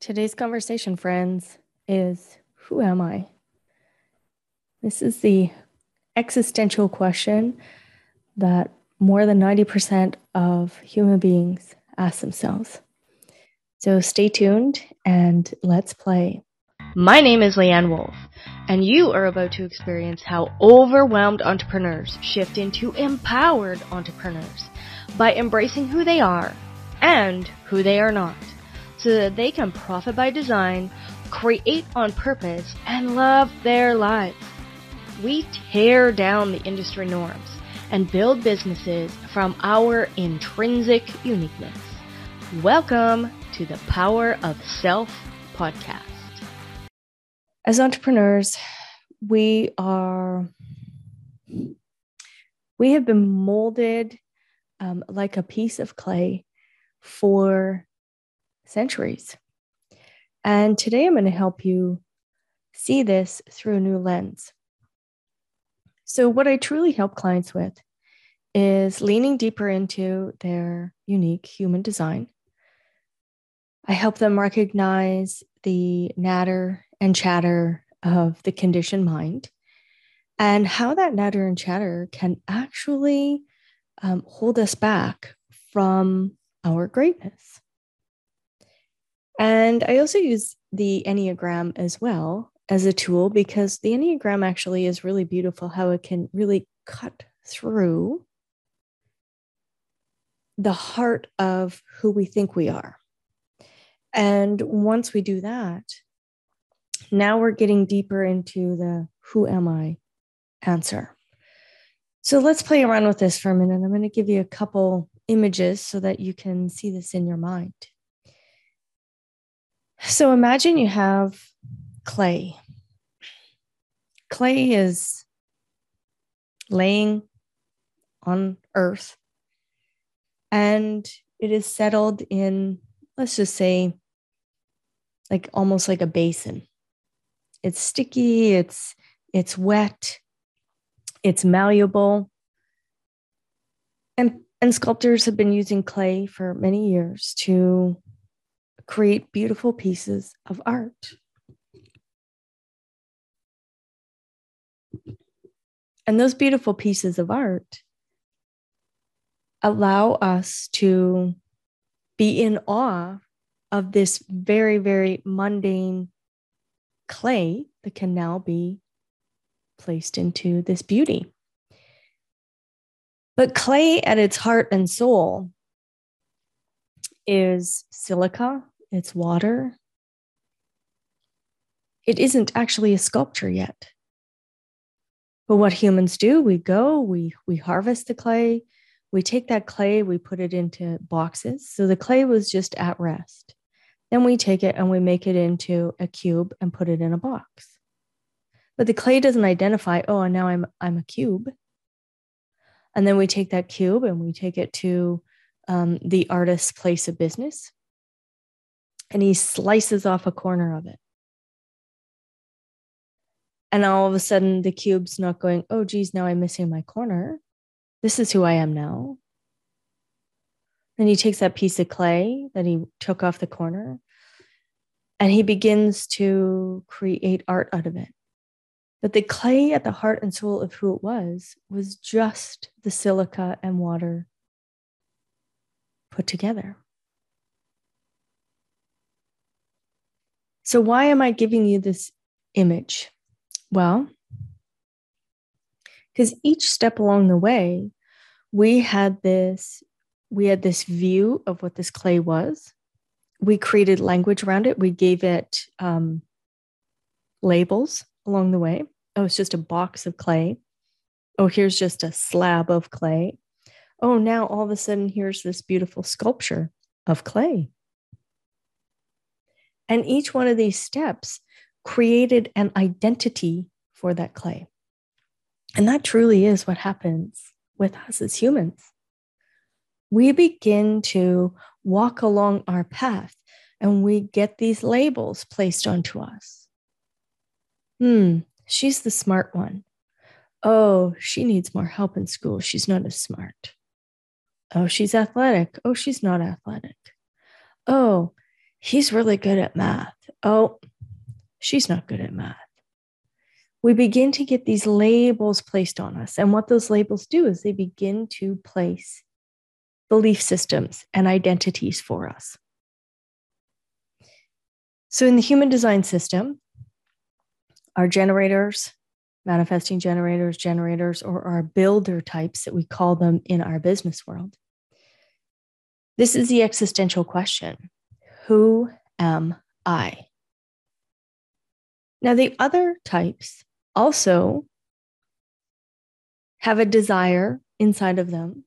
Today's conversation, friends, is Who am I? This is the existential question that more than 90% of human beings ask themselves. So stay tuned and let's play. My name is Leann Wolf, and you are about to experience how overwhelmed entrepreneurs shift into empowered entrepreneurs by embracing who they are and who they are not so that they can profit by design, create on purpose, and love their lives. We tear down the industry norms and build businesses from our intrinsic uniqueness. Welcome to the Power of Self podcast. As entrepreneurs, we are we have been molded um, like a piece of clay for centuries. And today I'm going to help you see this through a new lens. So, what I truly help clients with is leaning deeper into their unique human design. I help them recognize the natter and chatter of the conditioned mind and how that natter and chatter can actually um, hold us back from our greatness. And I also use the Enneagram as well as a tool because the Enneagram actually is really beautiful how it can really cut through the heart of who we think we are. And once we do that, now we're getting deeper into the who am I answer. So let's play around with this for a minute. I'm going to give you a couple images so that you can see this in your mind. So imagine you have clay. Clay is laying on earth and it is settled in, let's just say, like almost like a basin. It's sticky, it's it's wet, it's malleable. And and sculptors have been using clay for many years to create beautiful pieces of art. And those beautiful pieces of art allow us to be in awe of this very, very mundane clay that can now be placed into this beauty. But clay at its heart and soul is silica it's water. It isn't actually a sculpture yet. But what humans do, we go, we we harvest the clay, we take that clay, we put it into boxes. So the clay was just at rest. Then we take it and we make it into a cube and put it in a box. But the clay doesn't identify, oh, and now I'm I'm a cube. And then we take that cube and we take it to um, the artist's place of business and he slices off a corner of it. And all of a sudden, the cube's not going, oh, geez, now I'm missing my corner. This is who I am now. Then he takes that piece of clay that he took off the corner and he begins to create art out of it. But the clay at the heart and soul of who it was was just the silica and water put together. So, why am I giving you this image? Well, because each step along the way, we had this we had this view of what this clay was. We created language around it. We gave it um, labels along the way. Oh, it's just a box of clay. Oh, here's just a slab of clay. Oh, now all of a sudden, here's this beautiful sculpture of clay. And each one of these steps created an identity for that clay. And that truly is what happens with us as humans. We begin to walk along our path and we get these labels placed onto us. Hmm, she's the smart one. Oh, she needs more help in school. She's not as smart. Oh, she's athletic. Oh, she's not athletic. Oh, he's really good at math. Oh, she's not good at math. We begin to get these labels placed on us. And what those labels do is they begin to place belief systems and identities for us. So, in the human design system, our generators, manifesting generators, generators, or our builder types that we call them in our business world, this is the existential question Who am I? Now, the other types also have a desire inside of them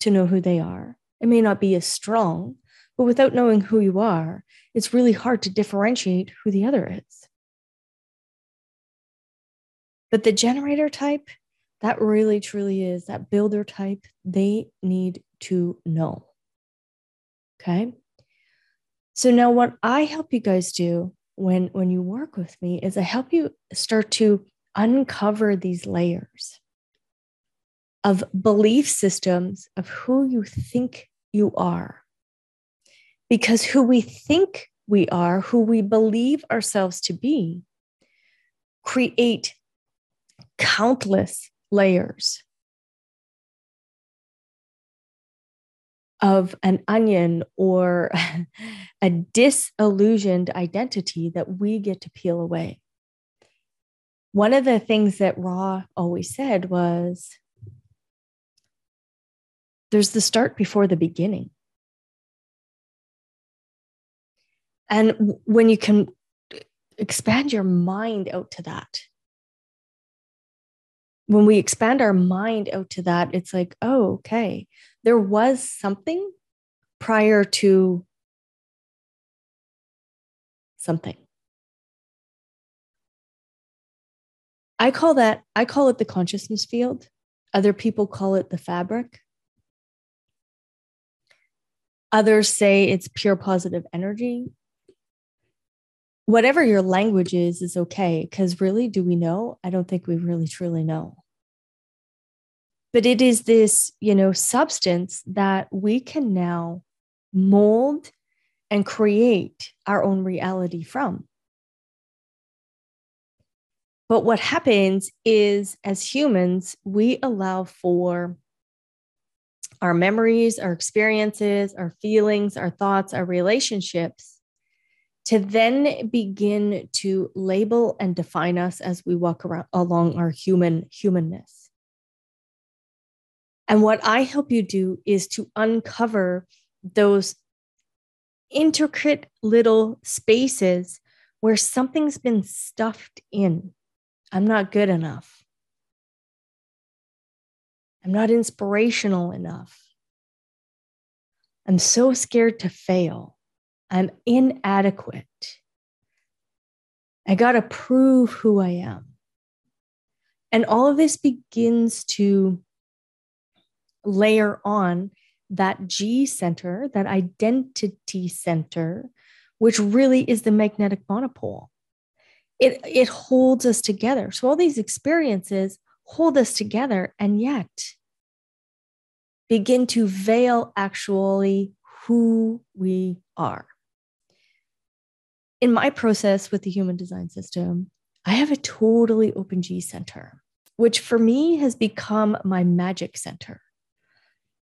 to know who they are. It may not be as strong, but without knowing who you are, it's really hard to differentiate who the other is. But the generator type, that really truly is that builder type, they need to know. Okay. So now what I help you guys do when when you work with me is I help you start to uncover these layers of belief systems of who you think you are. Because who we think we are, who we believe ourselves to be, create countless layers of an onion or a disillusioned identity that we get to peel away. One of the things that Ra always said was there's the start before the beginning. And when you can expand your mind out to that, when we expand our mind out to that, it's like, oh, okay, there was something prior to something. I call that, I call it the consciousness field. Other people call it the fabric. Others say it's pure positive energy. Whatever your language is, is okay. Because really, do we know? I don't think we really truly know. But it is this, you know, substance that we can now mold and create our own reality from. But what happens is, as humans, we allow for our memories, our experiences, our feelings, our thoughts, our relationships to then begin to label and define us as we walk around along our human humanness. And what I help you do is to uncover those intricate little spaces where something's been stuffed in. I'm not good enough. I'm not inspirational enough. I'm so scared to fail. I'm inadequate. I got to prove who I am. And all of this begins to layer on that G center, that identity center, which really is the magnetic monopole. It, it holds us together. So, all these experiences hold us together and yet begin to veil actually who we are. In my process with the human design system, I have a totally open G center, which for me has become my magic center.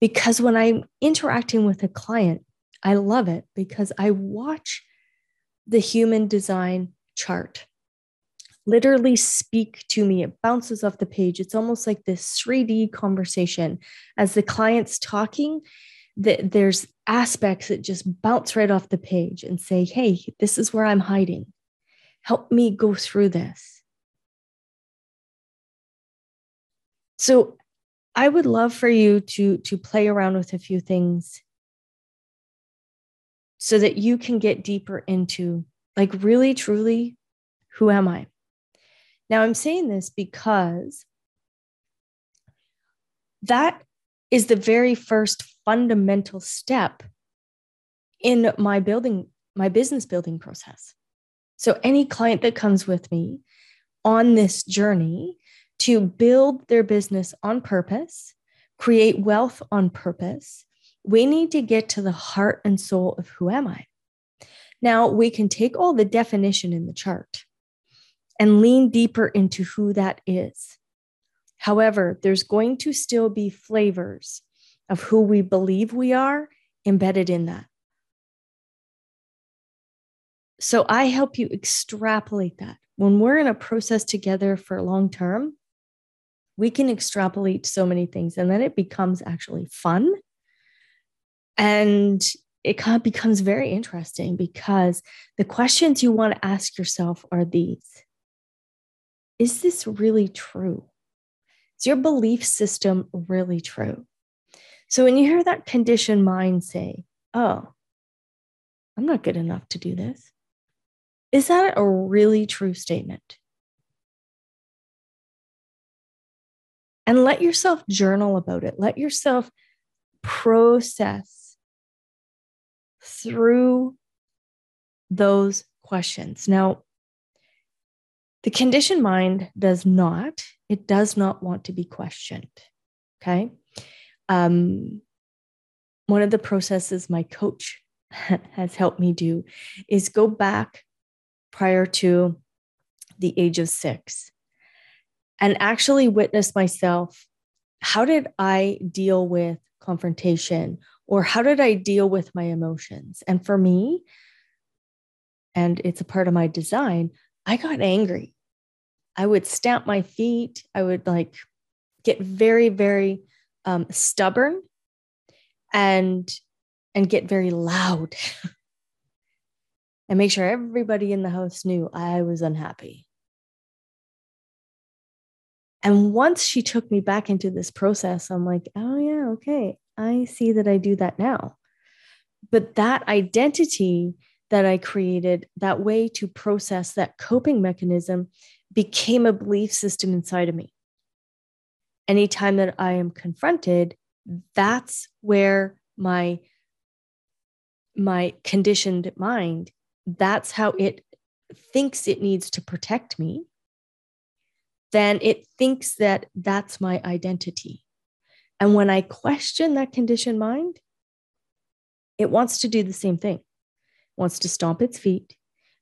Because when I'm interacting with a client, I love it because I watch the human design chart literally speak to me. It bounces off the page. It's almost like this 3D conversation. As the client's talking, that there's aspects that just bounce right off the page and say, Hey, this is where I'm hiding. Help me go through this. So I would love for you to, to play around with a few things so that you can get deeper into like really truly who am I? Now, I'm saying this because that is the very first fundamental step in my building, my business building process. So, any client that comes with me on this journey to build their business on purpose, create wealth on purpose, we need to get to the heart and soul of who am I? Now we can take all the definition in the chart and lean deeper into who that is. However, there's going to still be flavors of who we believe we are embedded in that. So I help you extrapolate that. When we're in a process together for long term, we can extrapolate so many things and then it becomes actually fun. And it kind of becomes very interesting because the questions you want to ask yourself are these Is this really true? Is your belief system really true? So when you hear that conditioned mind say, Oh, I'm not good enough to do this, is that a really true statement? And let yourself journal about it. Let yourself process through those questions. Now, the conditioned mind does not, it does not want to be questioned. Okay. Um, one of the processes my coach has helped me do is go back prior to the age of six and actually witness myself. How did I deal with confrontation or how did I deal with my emotions? And for me, and it's a part of my design, I got angry. I would stamp my feet. I would like get very, very um, stubborn and and get very loud and make sure everybody in the house knew I was unhappy. And once she took me back into this process, I'm like, oh, yeah, okay. I see that I do that now. But that identity that I created, that way to process that coping mechanism became a belief system inside of me. Anytime that I am confronted, that's where my my conditioned mind that's how it thinks it needs to protect me then it thinks that that's my identity and when I question that conditioned mind, it wants to do the same thing. It wants to stomp its feet,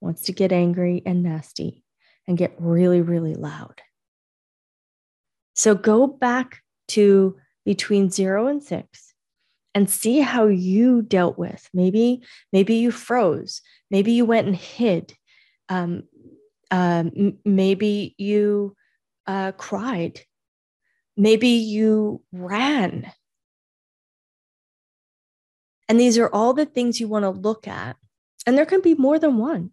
wants to get angry and nasty and get really, really loud. So go back to between zero and six and see how you dealt with. Maybe, maybe you froze. Maybe you went and hid. Um, um, maybe you uh, cried. Maybe you ran. And these are all the things you want to look at. And there can be more than one.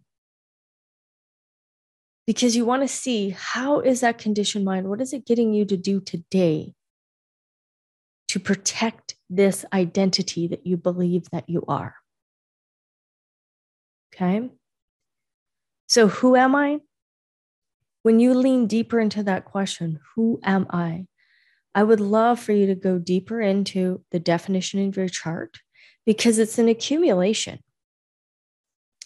Because you want to see how is that conditioned mind? What is it getting you to do today to protect this identity that you believe that you are? Okay. So, who am I? When you lean deeper into that question, who am I? I would love for you to go deeper into the definition of your chart because it's an accumulation.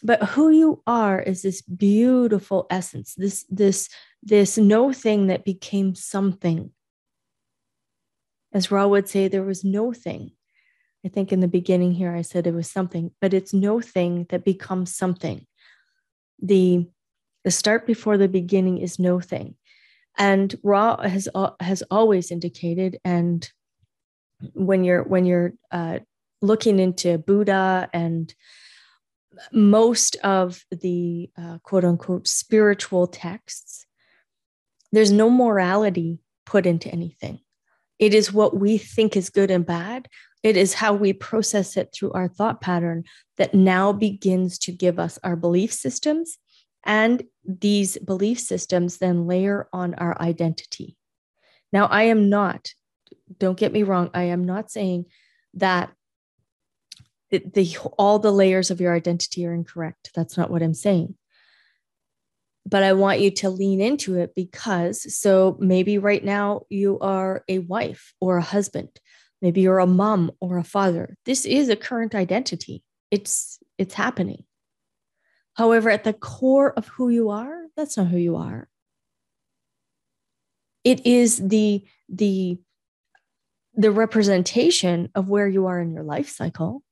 But who you are is this beautiful essence, this, this, this no thing that became something. As Ra would say, there was no thing. I think in the beginning here I said it was something, but it's no thing that becomes something. The, the start before the beginning is no thing. And Ra has has always indicated, and when you're when you're uh, looking into Buddha and most of the uh, quote unquote spiritual texts, there's no morality put into anything. It is what we think is good and bad. It is how we process it through our thought pattern that now begins to give us our belief systems and these belief systems then layer on our identity. Now, I am not, don't get me wrong, I am not saying that the, the, all the layers of your identity are incorrect. That's not what I'm saying. But I want you to lean into it because so maybe right now you are a wife or a husband. Maybe you're a mom or a father. This is a current identity. It's it's happening. However, at the core of who you are, that's not who you are. It is the, the, the representation of where you are in your life cycle,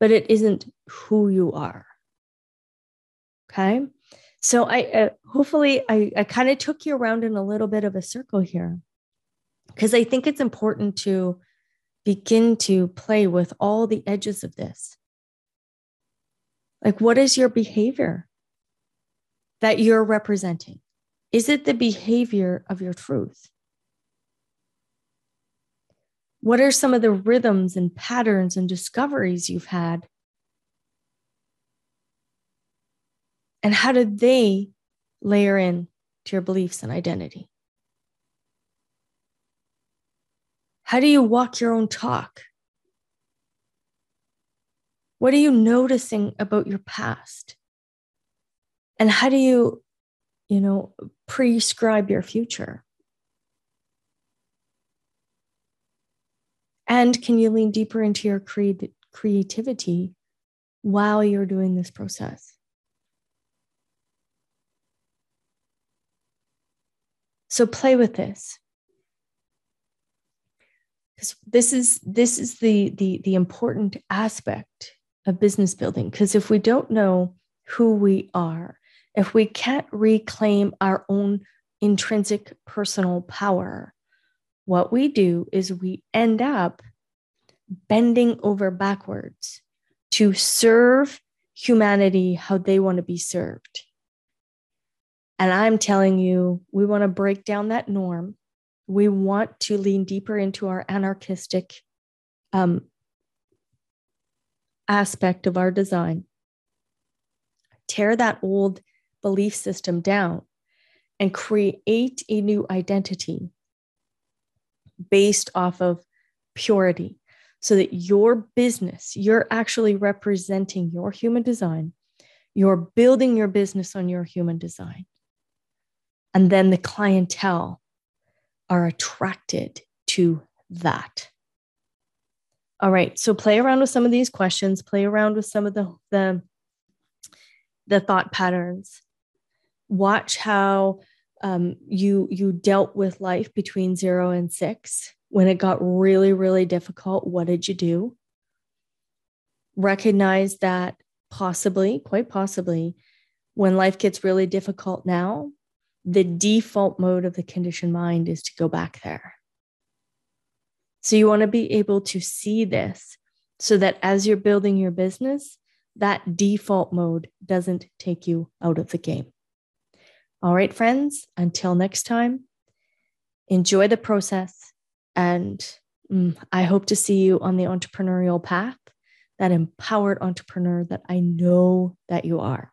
but it isn't who you are. Okay. So I uh, hopefully I, I kind of took you around in a little bit of a circle here because I think it's important to begin to play with all the edges of this. Like, what is your behavior that you're representing? Is it the behavior of your truth? What are some of the rhythms and patterns and discoveries you've had? And how did they layer in to your beliefs and identity? How do you walk your own talk? What are you noticing about your past? And how do you, you know, prescribe your future? And can you lean deeper into your creat- creativity while you're doing this process? So play with this. Because this is this is the the the important aspect of business building. Because if we don't know who we are, if we can't reclaim our own intrinsic personal power, what we do is we end up bending over backwards to serve humanity how they want to be served. And I'm telling you, we want to break down that norm. We want to lean deeper into our anarchistic um, aspect of our design, tear that old belief system down, and create a new identity based off of purity so that your business, you're actually representing your human design. You're building your business on your human design. And then the clientele are attracted to that. All right, so play around with some of these questions, play around with some of the, the, the thought patterns. Watch how um, you you dealt with life between zero and six when it got really really difficult what did you do? Recognize that possibly quite possibly when life gets really difficult now the default mode of the conditioned mind is to go back there. So you want to be able to see this so that as you're building your business that default mode doesn't take you out of the game all right, friends, until next time, enjoy the process. And mm, I hope to see you on the entrepreneurial path, that empowered entrepreneur that I know that you are.